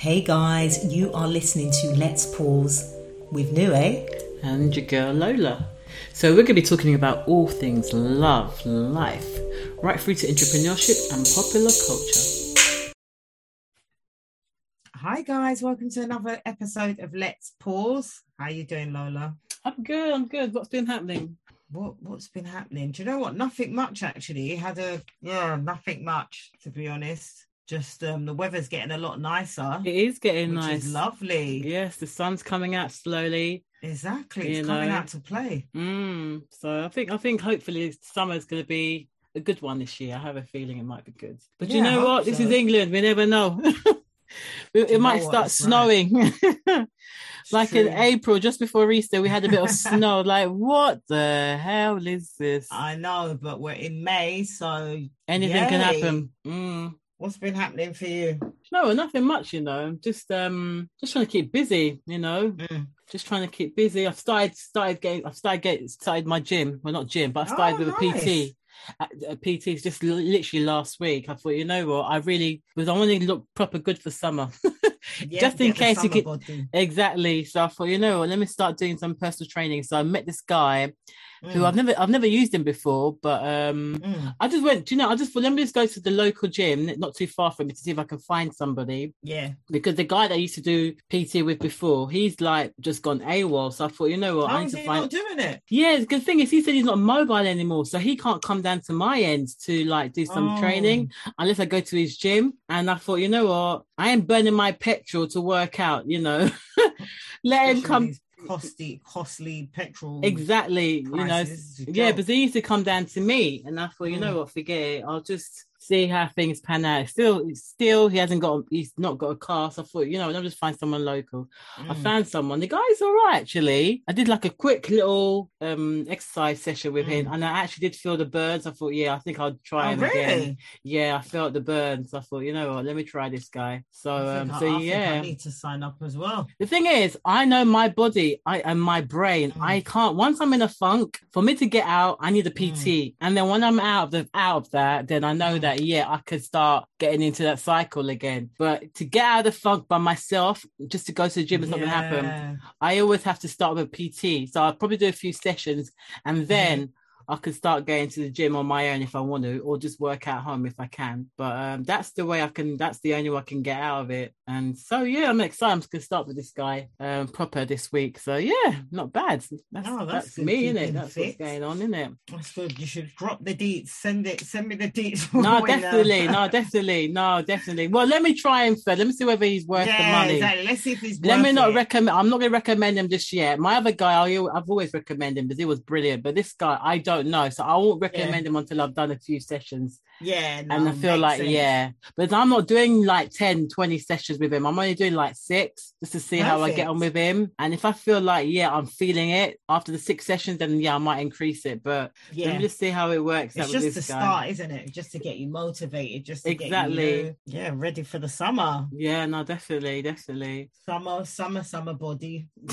Hey guys, you are listening to Let's Pause with Nue. and your girl Lola. So we're going to be talking about all things love, life, right through to entrepreneurship and popular culture. Hi guys, welcome to another episode of Let's Pause. How are you doing, Lola? I'm good. I'm good. What's been happening? What what's been happening? Do you know what? Nothing much actually. Had a yeah, nothing much to be honest. Just um the weather's getting a lot nicer. It is getting nice. is lovely. Yes, the sun's coming out slowly. Exactly. It's You coming out to play. Mm, so I think I think hopefully summer's going to be a good one this year. I have a feeling it might be good. But you Yeah, I know what? This is. England. We never know. it it might know start right. snowing. Like in. April, just before Easter, we had a bit of snow. Like, what the hell is this? I know, but we're in May, so Anything can happen. Mm. What's been happening for you? No, nothing much, you know. Just um, just trying to keep busy, you know. Mm. Just trying to keep busy. I've started started getting. I've started getting started my gym. Well, not gym, but I started Oh, with a nice. PT. A, PT is just literally last week. I thought, you know what, I really because I want to look proper good for summer. Yeah, Just in case you could- body. exactly. So I thought, you know what, let me start doing some personal training. So I met this guy who Mm, I've never I've never used him before, but um mm, I just went, do you know, I just thought, let me just go to the local gym, not too far from me, to see if I can find somebody. yeah. Because the guy that I used to do PT with before, he's like just gone AWOL. So I thought, you know what, I How need is to he find. not doing it? Yeah, the good thing is he said he's not mobile anymore, so he can't come down to my end to like do some Oh. training unless I go to his gym. And I thought, you know what, I ain't burning my petrol to work out, you know. Let him come costly, costly petrol. exactly, you know. prices. It's a Yeah, but they used to come down to me, and I thought, you know Mm. what, forget it. I'll just see how things pan out. Still, still, he hasn't got, he's not got a car. So I thought, you know, I'll just find someone local. I Mm. found someone. The guy's all right, actually. I did like a quick little um exercise session with him, Mm. and I actually did feel the burns. I thought, yeah, I think I'll try Oh, him really? again. Yeah, I felt the burns. I thought, you know what, let me try this guy. So, um, I- so I yeah. I need to sign up as well. The thing is, I know my body, I and my brain. Mm. I can't. Once I'm in a funk, for me to get out, I need a PT. And then when I'm out of the out of that, then I know Mm. That yeah, I could start getting into that cycle again. But to get out of the funk by myself, just to go to the gym, is not gonna happen. I always have to start with a PT. So I'll probably do a few sessions, and mm-hmm. then. I could start going to the gym on my own if I want to, or just work at home if I can. But um, that's the way I can. That's the only way I can get out of it. And so yeah, I'm excited. I'm just gonna start with this guy um, proper this week. So yeah, not bad. That's Oh, that's, that's me, Keeping innit? That's fit. what's going on, innit? That's good. You should drop the deets. Send it. Send me the deets. No, definitely, no, definitely, no, definitely. Well, let me try him first. Let me see whether he's worth the money. exactly. Let's see if he's. Let me not it. recommend. I'm not going to recommend him just yet. My other guy, I, I've always recommended him because he was brilliant. But this guy, I don't know, so I won't recommend them until I've done a few sessions. Yeah, no, and I feel like, sense. yeah, but I'm not doing like 10, 20 sessions with him. I'm only doing like six just to see how I get on with him. And if I feel like, yeah, I'm feeling it after the six sessions, then yeah, I might increase it. But let yeah. me just see how it works It's just to start, isn't it? Just to get you motivated, just to Exactly. get you, yeah, ready for the summer, Yeah, no, definitely, definitely. summer, summer, summer body.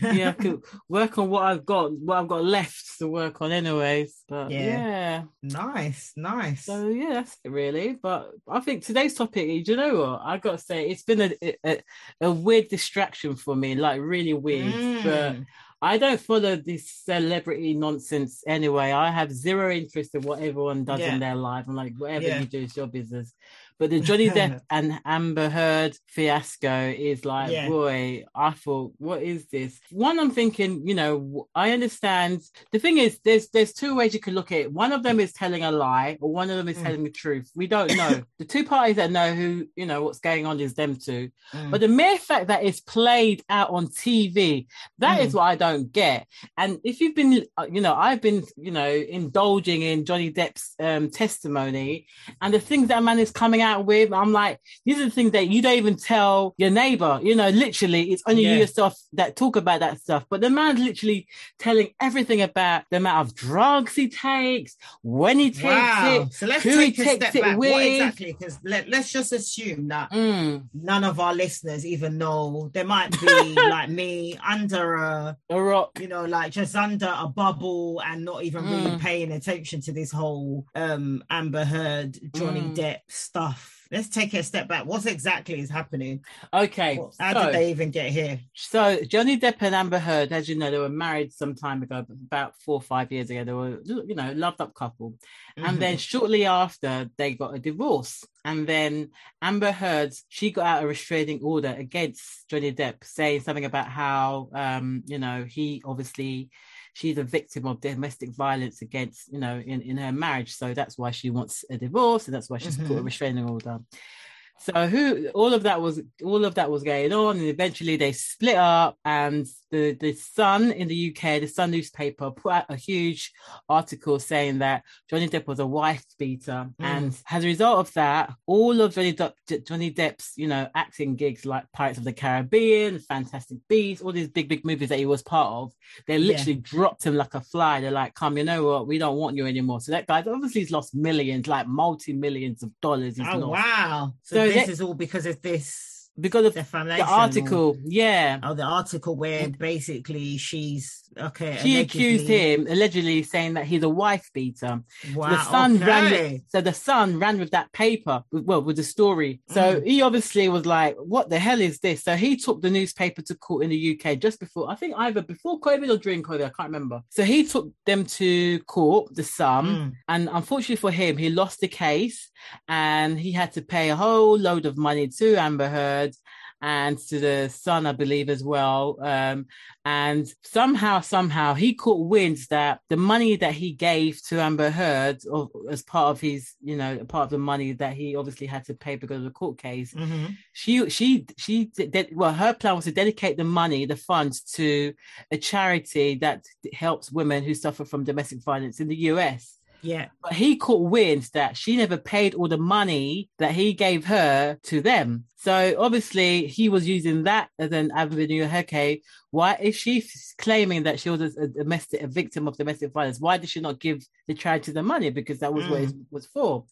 yeah, I could work on what I've got, what I've got left to work on, anyways. But Yeah. yeah. nice, nice. So yeah, that's it really. But I think today's topic, you know what? I gotta say, it's been a a, a weird distraction for me, like really weird. But Mm. I don't follow this celebrity nonsense anyway. I have zero interest in what everyone does Yeah. in their life. I'm like, whatever Yeah. you do is your business. But the Johnny Depp and Amber Heard fiasco is like, Yeah. boy, I thought, what is this? One, I'm thinking, you know, I understand. The thing is, there's there's two ways you can look at it. One of them is telling a lie, or one of them is Mm. telling the truth. We don't know. the two parties that know who, you know, what's going on is them two. Mm. But the mere fact that it's played out on TV, that is Mm. what I don't get. And if you've been, uh, you know, I've been, you know, indulging in Johnny Depp's um, testimony and the things that man is coming out with, I'm like, these are the things that you don't even tell your neighbor. You know, literally, it's only Yeah. you yourself that talk about that stuff. But the man's literally telling everything about the amount of drugs he takes, when he takes wow. it. So let's who he take a takes step it back. What with. exactly? Because let, let's just assume that Mm, none of our listeners even know. There might be like me under a, a rock. you know, like just under a bubble and not even really Mm. paying attention to this whole um Amber Heard, Johnny Mm. Depp stuff. Let's take a step back. What exactly is happening? Okay, What- How so, did they even get here? so Johnny Depp and Amber Heard, as you know, they were married some time ago, about four or five years ago. They were, you know, loved up couple. And Mhm. then shortly after, they got a divorce. And then Amber Heard, she got out a restraining order against Johnny Depp, saying something about how, um, you know, he obviously, she's a victim of domestic violence against, you know, in, in her marriage. So that's why she wants a divorce, and that's why she's put a Mhm. restraining order. So who all of that was all of that was going on, and eventually they split up. And the the Sun in the UK, the Sun newspaper, put out a huge article saying that Johnny Depp was a wife beater, mm. and as a result of that, all of Johnny Depp, Johnny Depp's you know acting gigs like Pirates of the Caribbean, Fantastic Beasts, all these big big movies that he was part of, they Yeah. literally dropped him like a fly. They're like, "Come, you know what? We don't want you anymore." So that guy obviously he's lost millions, like multi millions of dollars. He's Oh lost wow! So, So this that- is all because of this because of the or- article. Yeah. Oh, the article where basically she's okay. She accused him allegedly saying that he's a wife beater. Wow. the Sun ran with, so the Sun ran with that paper with- well with the story so Mm. he obviously was like what the hell is this so he took the newspaper to court in the uk just before i think either before covid or during covid i can't remember so he took them to court the Sun Mm. and unfortunately for him he lost the case and he had to pay a whole load of money to amber heard and to the Sun, I believe, as well. Um, and somehow, somehow, he caught wind that the money that he gave to Amber Heard, as part of his, you know, part of the money that he obviously had to pay because of the court case, Mhm. she, she, she, did, well, her plan was to dedicate the money, the funds, to a charity that helps women who suffer from domestic violence in the US. Yeah. But he caught wind that she never paid all the money that he gave her to them. So obviously he was using that as an avenue. Okay, why is she claiming that she was a, a domestic, a victim of domestic violence? Why did she not give the charity the money? Because that was what it mm. was for.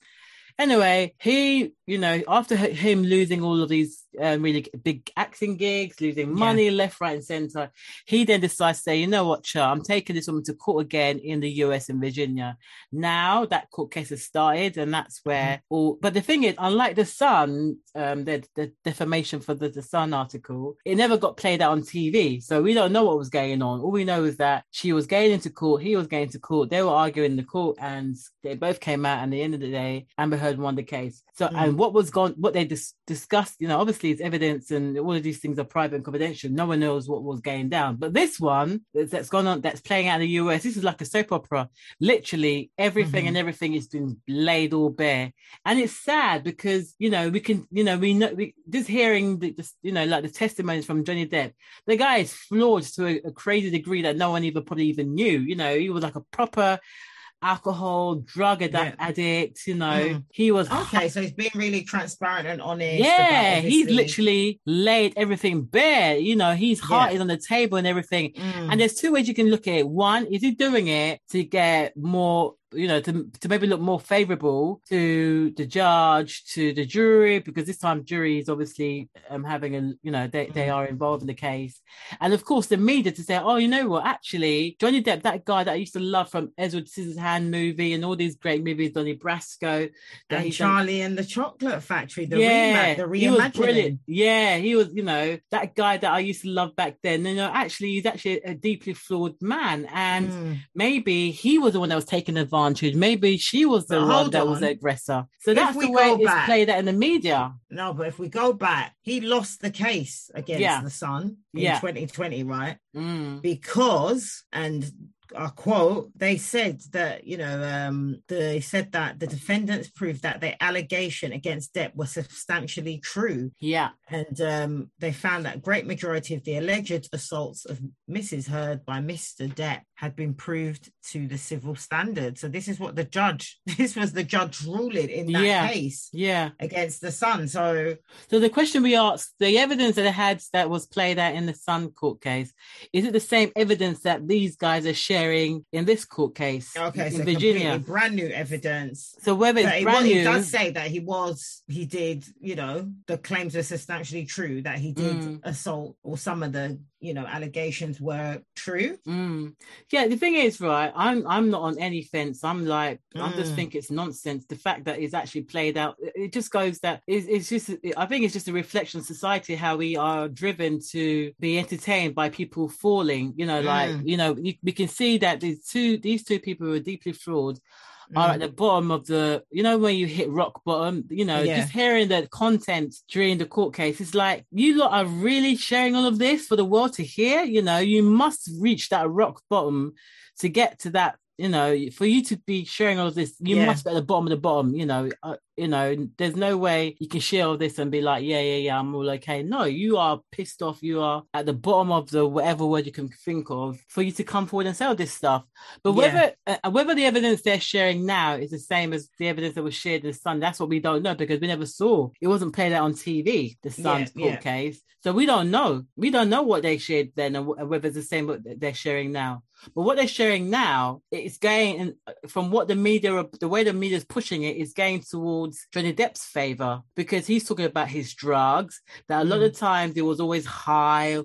Anyway, he, you know, after him losing all of these um, really big acting gigs, losing money left, right, and center, he then decides to say, you know what, Char, I'm taking this woman to court again in the US in Virginia. Now that court case has started, and that's where all. But the thing is, unlike the Sun, um, the, the defamation for the, the Sun article, it never got played out on TV, so we don't know what was going on. All we know is that she was going into court, he was going to court, they were arguing in the court, and they both came out. And at the end of the day, Amber Heard won the case. So, Mm. and what was gone, what they dis- discussed, you know, obviously it's evidence, and all of these things are private and confidential. No one knows what was going down. But this one that's that's gone on, that's playing out in the US, this is like a soap opera. Literally everything Mhm. and everything has been laid all bare, and it's sad because you know we can, you know, we know we just hearing the, the you know like the testimonies from Johnny Depp. The guy is flawed to a, a crazy degree that no one even probably even knew. You know, he was like a proper alcohol drug ad- Yeah. addict. You know, Mm. he was Okay, so he's being really transparent and honest. yeah, about he's literally laid everything bare. You know, his heart Yeah. is on the table and everything. Mm. And there's two ways you can look at it. One, is he doing it to get more, you know, to, to maybe look more favorable to the judge, to the jury, because this time jury is obviously um, having a, you know, they, they Mm. are involved in the case. And of course, the media to say, oh, you know what, actually, Johnny Depp, that guy that I used to love from Edward Scissorhands movie and all these great movies, Donnie Brasco. and he's done- Charlie and the Chocolate Factory, the remake, the he was reimagining. brilliant. Yeah, he was, you know, that guy that I used to love back then. You know, actually, he's actually a deeply flawed man, and Mm. maybe he was the one that was taking advantage. Maybe she was the But one that was the aggressor. So If that's we the way it's back- played out in the media. No, but if we go back, he lost the case against Yeah. the Sun in Yeah. 2020, right? Mm. Because, and I quote, they said that, you know, um, they said that the defendants proved that their allegation against Depp was substantially true. Yeah, And um, they found that a great majority of the alleged assaults of Mrs. Heard by Mr. Depp had been proved to the civil standard. So this is what the judge, this was the judge ruling in that Yeah. case yeah. against the Sun. So So the question we asked, the evidence that they had that was played out in the Sun court case, is it the same evidence that these guys are sharing in this court case okay, in so Virginia? brand new evidence. So whether it's it, brand wa- it does say that he was, he did, you know, the claims are substantially true that he did Mm. assault or some of the you know allegations were true. Mm. Yeah, the thing is, right? I'm I'm not on any fence. I'm like, I just Mm. think it's nonsense. The fact that it's actually played out, it- just goes that it's, it's just. I think it's just a reflection of society how we are driven to be entertained by people falling. You know, like Mm. you know, you, we can see that these two these two people who are deeply flawed are at Mm. the bottom of the you know when you hit rock bottom you know Yeah. just hearing the content during the court case it's like you lot are really sharing all of this for the world to hear you know you must reach that rock bottom to get to that you know for you to be sharing all of this you Yeah. must be at the bottom of the bottom you know uh, you know there's no way you can share all this and be like yeah yeah yeah i'm all okay no you are pissed off you are at the bottom of the whatever word you can think of for you to come forward and say all this stuff but Yeah. whether uh, whether the evidence they're sharing now is the same as the evidence that was shared in the Sun, that's what we don't know because we never saw. It wasn't played out on TV, the Sun's Yeah, court yeah. case. So we don't know. We don't know what they shared then and whether it's the same what they're sharing now. But what they're sharing now, it's going and from what the media, the way the media is pushing it, is going towards Johnny Depp's favor because he's talking about his drugs. That a lot of mm. times he was always high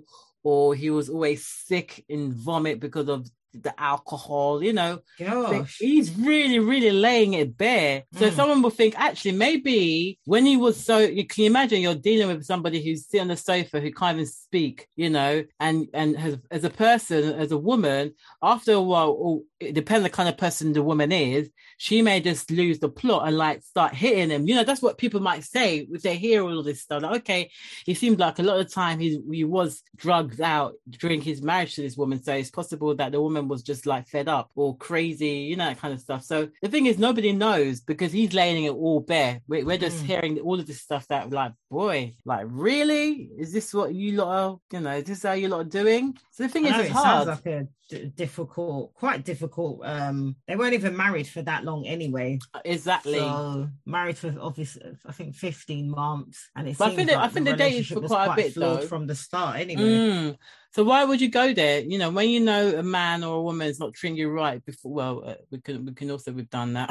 or he was always sick in vomit because of the alcohol, you know. Gosh. he's really, really laying it bare. So Mm. someone will think, actually, maybe when he was so, you can you imagine you're dealing with somebody who's sitting on the sofa who can't even speak, you know, and and has, as a person, as a woman, after a while, or it depends on the kind of person the woman is, she may just lose the plot and like start hitting him. You know, that's what people might say if they hear all this stuff. Like, okay, he seems like a lot of time he he was drugged out during his marriage to this woman, so it's possible that the woman was just like fed up or crazy, you know, that kind of stuff. So the thing is, nobody knows because he's laying it all bare. We're, we're just Mm. hearing all of this stuff that, like, boy, like, really, is this what you lot are? You know, is this how you lot are doing? So the thing I is, know, it's it hard. sounds like a d- difficult, quite difficult. Um, they weren't even married for that long anyway. exactly. So married for obviously, I think fifteen months, and it But I think they- I like think the dated relationship for was quite a bit, though. from the start. Anyway, Mm. So why would you go there? You know, when you know a man or a woman is not treating you right before. Well, uh, we can we can also we've done that.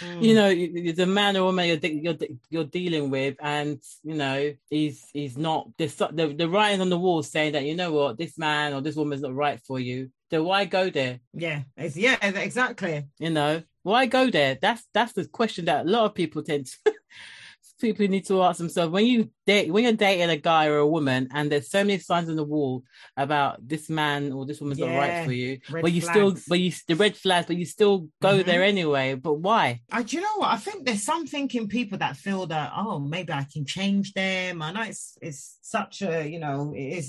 Mm. you know, you- the man or woman you're de- you're de- you're dealing with, and you know he's he's not the the the writing on the wall saying that you know what this man or this woman's not right for you. So why go there? yeah, it's, yeah, exactly. You know, why go there? That's that's the question that a lot of people tend to. People need to ask themselves when you date when you're dating a guy or a woman, and there's so many signs on the wall about this man or this woman's not right for you, but you still, but you the red flags, but you still go Mhm. there anyway. But why? I, do you know what? I think there's something in people that feel that oh maybe I can change them. I know it's it's such a you know it is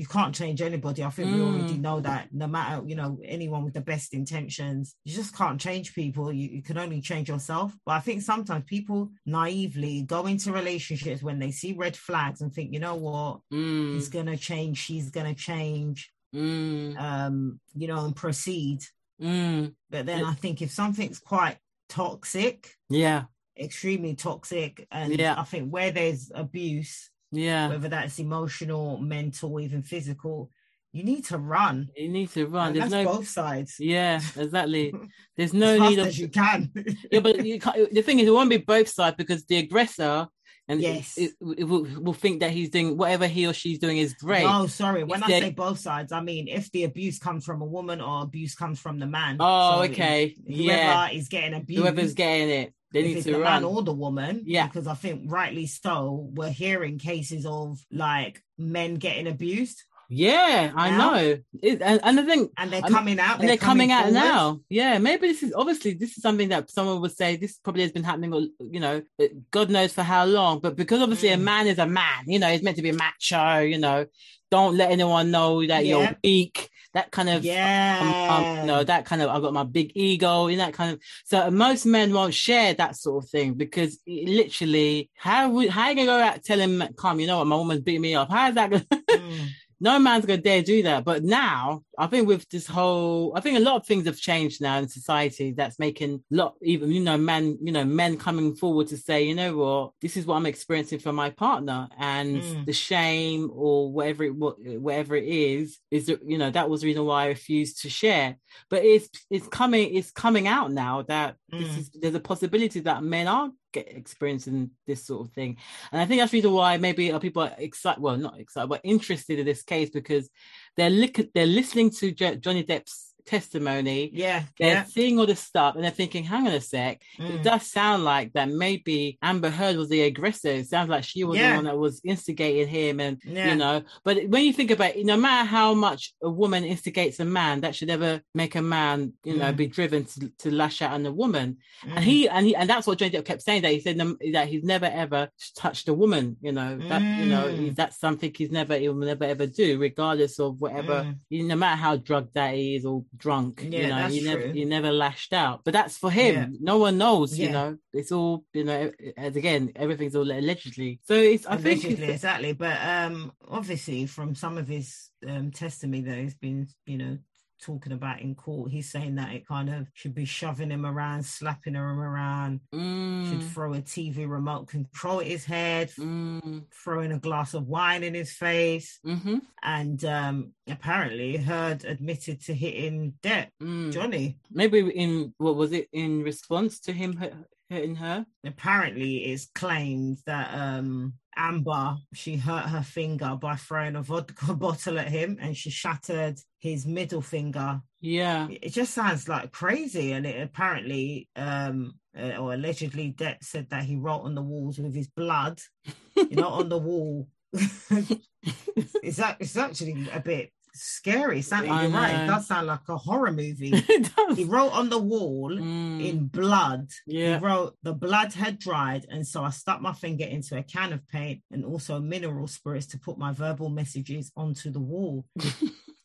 you can't change anybody. I think we already Mm. know that no matter you know anyone with the best intentions, you just can't change people. You, you can only change yourself. But I think sometimes people naively go into relationships when they see red flags and think you know what Mm, he's gonna change, she's gonna change, mm, um you know and proceed. mm. But then. I think if something's quite toxic Yeah, extremely toxic and Yeah. i think where there's abuse yeah. whether that's emotional mental even physical you need to run You need to run. and There's no. both sides Yeah, exactly. There's no need of. as you can Yeah, but you can't, the thing is, it won't be both sides because the aggressor and Yes. it, it, it will, will think that he's doing whatever he or she's doing is great. no sorry when If i they're- say both sides i mean if the abuse comes from a woman or abuse comes from the man Oh, So okay. if Yeah. whoever is getting abused Whoever's getting it, they need it's to the run. man or the woman Yeah. because i think rightly so we're hearing cases of like men getting abused yeah, I Now? know. It, and, and the thing, and they're coming out and they're coming, out now. Yeah, maybe this is obviously this is something that someone would say this probably has been happening, you know, God knows for how long. But because obviously a Mm. man is a man, you know, he's meant to be macho. You know, don't let anyone know that Yeah. you're weak. That kind of yeah um, um, no, that kind of I've got my big ego in that kind of. So most men won't share that sort of thing because it literally, how how you gonna go out telling come, you know what, my woman's beating me up? How is that? Gonna, Mm. No man's gonna dare do that. But now, I think with this whole, I think a lot of things have changed now in society. That's making a lot, even you know, men, you know, men coming forward to say, you know what, this is what I'm experiencing from my partner, and Mm. the shame or whatever it what whatever it is, is you know that was the reason why I refused to share. But it's it's coming it's coming out now that Mm. is there's a possibility that men are get experiencing this sort of thing, and I think that's the reason why maybe people are excited, well, not excited, but interested in this case because they're look they're listening to Jo- Johnny Depp's testimony. Yeah, They're yeah. seeing all this stuff and they're thinking, hang on a sec, it Mm. does sound like that maybe Amber Heard was the aggressor. It sounds like she was Yeah. the one that was instigating him and Yeah. you know. But when you think about it, no matter how much a woman instigates a man, that should never make a man, you know, Mm. be driven to, to lash out on a woman. Mm. And he and he and that's what Johnny Depp kept saying that he said that he's never ever touched a woman, you know. That you know, Mm. that's something he's never he will never ever do, regardless of whatever Mm. you, no matter how drugged that he is or drunk, Yeah, you know, you never true. he never lashed out. But that's for him. Yeah. No one knows, you know. It's all you know. As again, everything's all allegedly. So it's I think Allegedly, it's, exactly. But um, obviously, from some of his um, testimony though, he's been, you know, talking about in court, he's saying that it kind of should be shoving him around, slapping him around, should mm, throw a TV remote control at his head, mm, throwing a glass of wine in his face, hmm and um, apparently Heard admitted to hitting Depp, mm. Johnny. Maybe in what was it in response to him hitting her? apparently it's claimed that um Amber she hurt her finger by throwing a vodka bottle at him and she shattered his middle finger. Yeah. It just sounds like crazy and it apparently um uh, or allegedly Depp said that he wrote on the walls with his blood, you know, on the wall. it's that it's actually a bit scary. I you're right. It does sound like a horror movie. He wrote on the wall Mm, in blood. yeah. He wrote, The blood had dried, and so I stuck my finger into a can of paint and also mineral spirits to put my verbal messages onto the wall.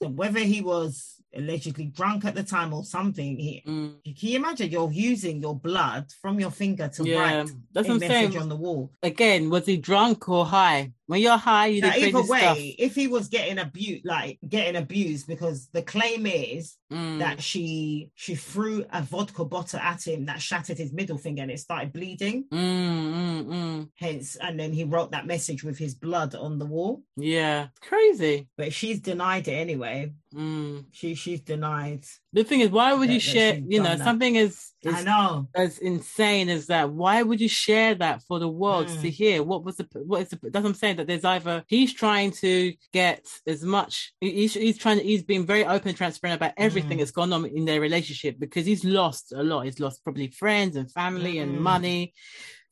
so whether he was allegedly drunk at the time or something, he, Mm, can you imagine you're using your blood from your finger to yeah. write That's a what I'm message saying. on the wall? Again, was he drunk or high? When you're high, you Now, either way, stuff. if he was getting abused, like getting abused, because the claim is Mm, that she she threw a vodka bottle at him that shattered his middle finger and it started bleeding. mm, mm, mm. hence and then he wrote that message with his blood on the wall Yeah. Crazy. but she's denied it anyway Mm. she she's denied The thing is, why would That- you share? You know, that. something as i know as insane as that. Why would you share that for the world Mm. to hear? What was the what is the? That's what I'm saying. That there's either he's trying to get as much. he- He's he's trying. He's being very open and transparent about everything Mm. that's gone on in their relationship because he's lost a lot. He's lost probably friends and family and money.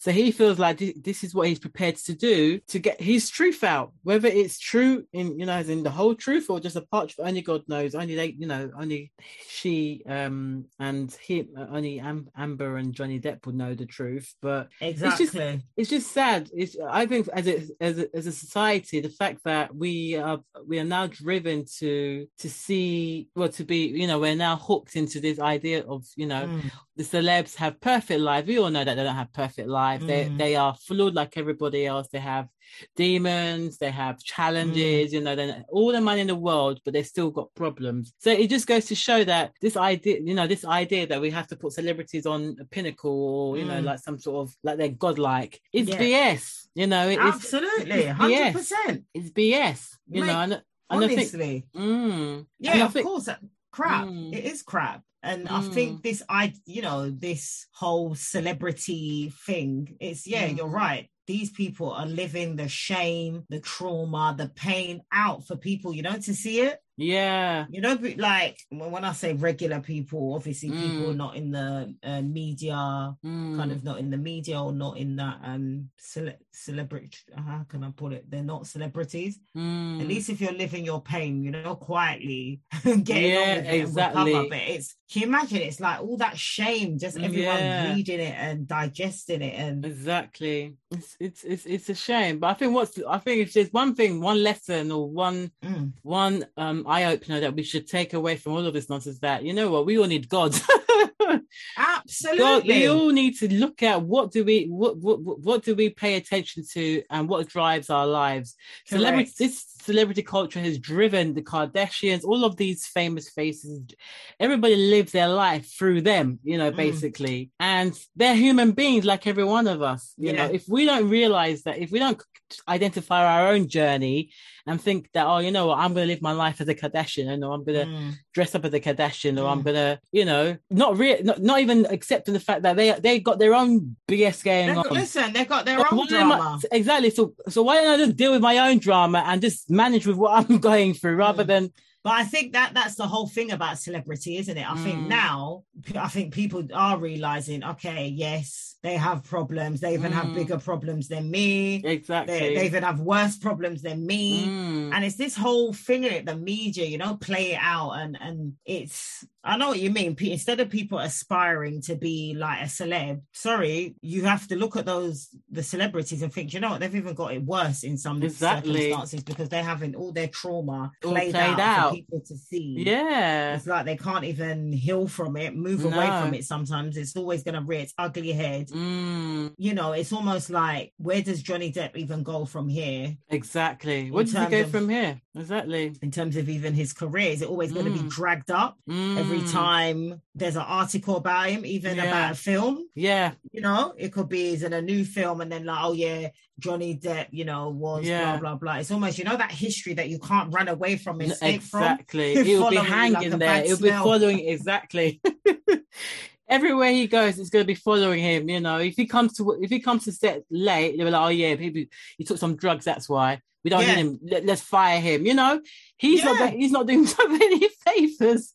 So he feels like thi- this is what he's prepared to do to get his truth out, whether it's true in you know as in the whole truth or just a part. Only God knows. Only they, you know, only she um and he, only Am- Amber and Johnny Depp would know the truth. But exactly it's just sad. It's I think as a as a, as a society, the fact that we are we are now driven to to see well to be you know we're now hooked into this idea of you know Mm, the celebs have perfect lives. We all know that they don't have perfect lives. They Mm. they are flawed like everybody else. They have demons. They have challenges. Mm. You know, then all the money in the world, but they still got problems. So it just goes to show that this idea, you know, this idea that we have to put celebrities on a pinnacle or you know, Mm. like some sort of like they're godlike. is Yeah. BS. You know, it- it's absolutely 100 percent It's BS. You Mate, know, and, and I think, honestly mm, yeah of think- course crap Mm. it is crap and i Mm. think this i you know this whole celebrity thing it's yeah Mm. you're right these people are living the shame the trauma the pain out for people you know to see it yeah, you know but like when i say regular people obviously people Mm. not in the uh, media mm, kind of not in the media or not in that um cele- celebrity how can i put it they're not celebrities mm. at least if you're living your pain, you know, quietly getting Yeah, on with it exactly. recover. But it's can you imagine it's like all that shame, just everyone Yeah. reading it and digesting it and Exactly. It's it's it's it's a shame, but I think what's I think if there's one thing, one lesson, or one mm, one um Um, eye opener that we should take away from all of this nonsense, that you know what, we all need God. God, absolutely. we all need to look at what do we what what what- do we pay attention to and what drives our lives. Celebrity this celebrity culture has driven the Kardashians, all of these famous faces. Everybody lives their life through them, you know, Mm. basically. And they're human beings like every one of us. You know, if we don't realize that, if we don't identify our own journey and think that, oh, you know what, I'm gonna live my life as a Kardashian, or I'm gonna Mm, dress up as a Kardashian, or I'm Mm. gonna, you know, not real, not, not even accepting the fact that they they got their own BS on. listen, they've got their So own am I- drama. exactly. So so why don't I just deal with my own drama and just manage with what I'm going through rather Mm. than But I think that that's the whole thing about celebrity, isn't it? I think Mm. now, I think people are realizing, okay, yes, they have problems. They even have Mm. bigger problems than me. exactly. They, they even have worse problems than me. Mm. And it's this whole thing in it, the media, you know, play it out, and and it's. I know what you mean. Instead of people aspiring to be like a celeb, sorry, you have to look at those the celebrities and think, you know what, they've even got it worse in some Exactly. circumstances because they're having all their trauma played, played out, out. for people to see. yeah. It's like they can't even heal from it, move away from it sometimes. It's always going to rear its ugly head. Mm, You know, it's almost like, where does Johnny Depp even go from here exactly. Where does he go of- from here? Exactly. in terms of even his career? Is it always going to be Mm. dragged up every Mm, time there's an article about him, even Yeah. about a film? Yeah. You know, it could be is in a new film and then like, oh yeah, Johnny Depp, you know, was Yeah. blah blah blah. It's almost, you know, that history that you can't run away from, escape from. Exactly. It will be you like hanging there. It'll be following exactly. Everywhere he goes, it's going to be following him. You know, if he comes to if he comes to set late, they'll be like, "Oh yeah, he, he took some drugs. That's why we don't Yeah. need him. Let, us fire him." You know, he's Yeah. not he's not doing so many favors.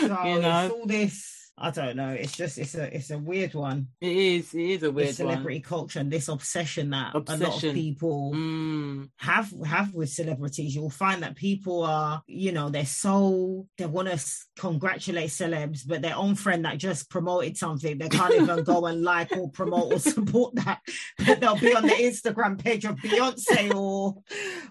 So you know, all this. I don't know. It's just it's a it's a weird one. it is it is a weird celebrity culture and this obsession that a lot of people. Mm, have have with celebrities. You'll find that people are, you know, they're so they want to congratulate celebs, but their own friend that just promoted something, they can't even go and like or promote or support that. But they'll be on the Instagram page of Beyonce or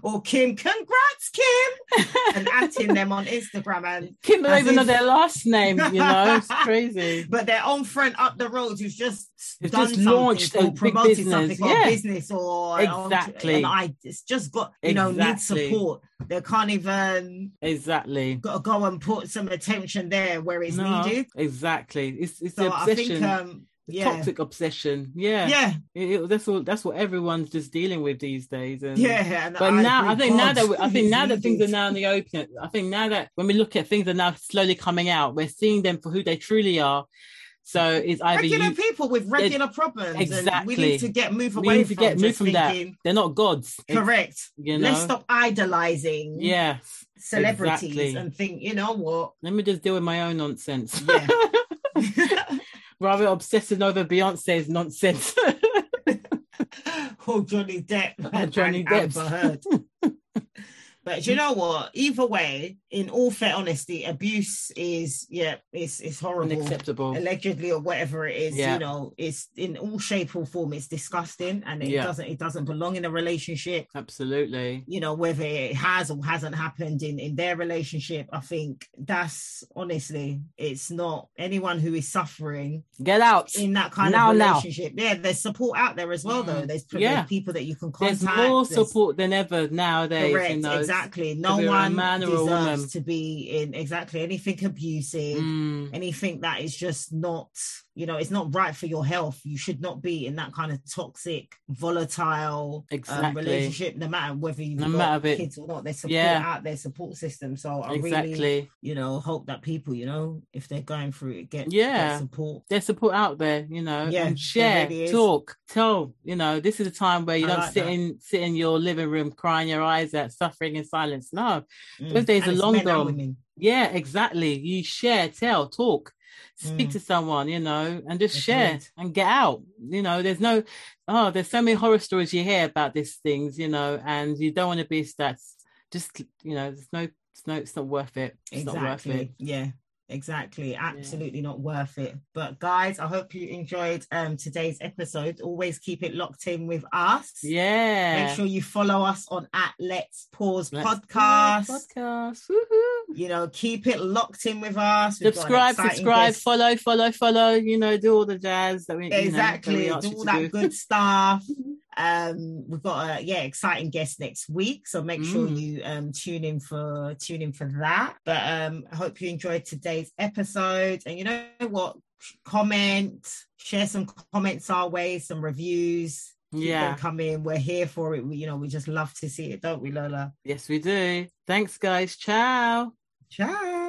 or Kim. Congrats, Kim, and atting them on Instagram and Kim don't even know their last name. You know, it's crazy. but their own friend up the road who's just done just launched a or big promoted business, something or yeah. business or Exactly. and I it's just got you know Exactly. need support. They can't even Exactly. got to go and put some attention there where it's No, needed. exactly. It's it's So the I think um yeah toxic obsession. Yeah, yeah It- it- that's what that's what everyone's just dealing with these days. And, yeah. And But now, I think now that we, I think now that things are now in the open, I think now that when we look at things are now slowly coming out, we're seeing them for who they truly are. So it's either regular you, people with regular problems. And we need to get move away. we need to from get just from that. They're not gods. Correct. You know. Let's stop idolizing Yes. celebrities exactly. and think, you know what? Let me just deal with my own nonsense. Yeah. Rather obsessing over Beyonce's nonsense. oh, Johnny Depp. Johnny Depp. Heard. But you know what? Either way, in all fair honesty, abuse is yeah, it's it's horrible. Unacceptable. Allegedly or whatever it is, Yeah. you know, it's in all shape or form, it's disgusting and it Yeah. doesn't it doesn't belong in a relationship. Absolutely. You know, whether it has or hasn't happened in in their relationship, I think that's honestly, it's not anyone who is suffering Get out. in that kind Now, of now. relationship. Yeah, there's support out there as well, though. Mm. There's, Yeah. there's people that you can contact. There's more there's- support than ever nowadays. Correct, you know, exactly. No whether you're a one man or a woman. To be in exactly anything abusive, Mm, anything that is just not, you know, it's not right for your health. You should not be in that kind of toxic, volatile um, relationship, no matter whether you've No got matter if it- kids or not. There's support Yeah. out there, support system. So I exactly. really, you know, hope that people, you know, if they're going through it, get, Yeah. support. their support out there, you know, Yeah, and share, really talk, tell. You know, this is a time where you I don't like sit that. in sit in your living room crying your eyes out, suffering in silence. No, Mm. Those days And are long gone. yeah, exactly. You share, tell, talk, speak Mm. to someone, you know, and just share Agreed. and get out. You know, there's no, oh, there's so many horror stories you hear about these things, you know, and you don't want to be that's just, you know, there's no, it's no, it's not worth it. It's not worth it. Exactly. Yeah. Exactly. Absolutely not worth it. But guys, I hope you enjoyed um today's episode. Always keep it locked in with us. Yeah. Make sure you follow us on at Let's Pause Let's Podcast. Podcast. Woohoo. You know, keep it locked in with us. We've subscribe, subscribe, guest- follow, follow, follow. You know, do all the jazz that we you know, that Exactly. we do all that do. good stuff. Um, we've got a yeah exciting guest next week, so make sure Mm. you um tune in for tune in for that. But um, I hope you enjoyed today's episode, and you know what, comment, share some comments our way, some reviews. yeah come in. We're here for it. We, you know, we just love to see it, don't we, Lola? Yes, we do. Thanks, guys. Ciao. Ciao.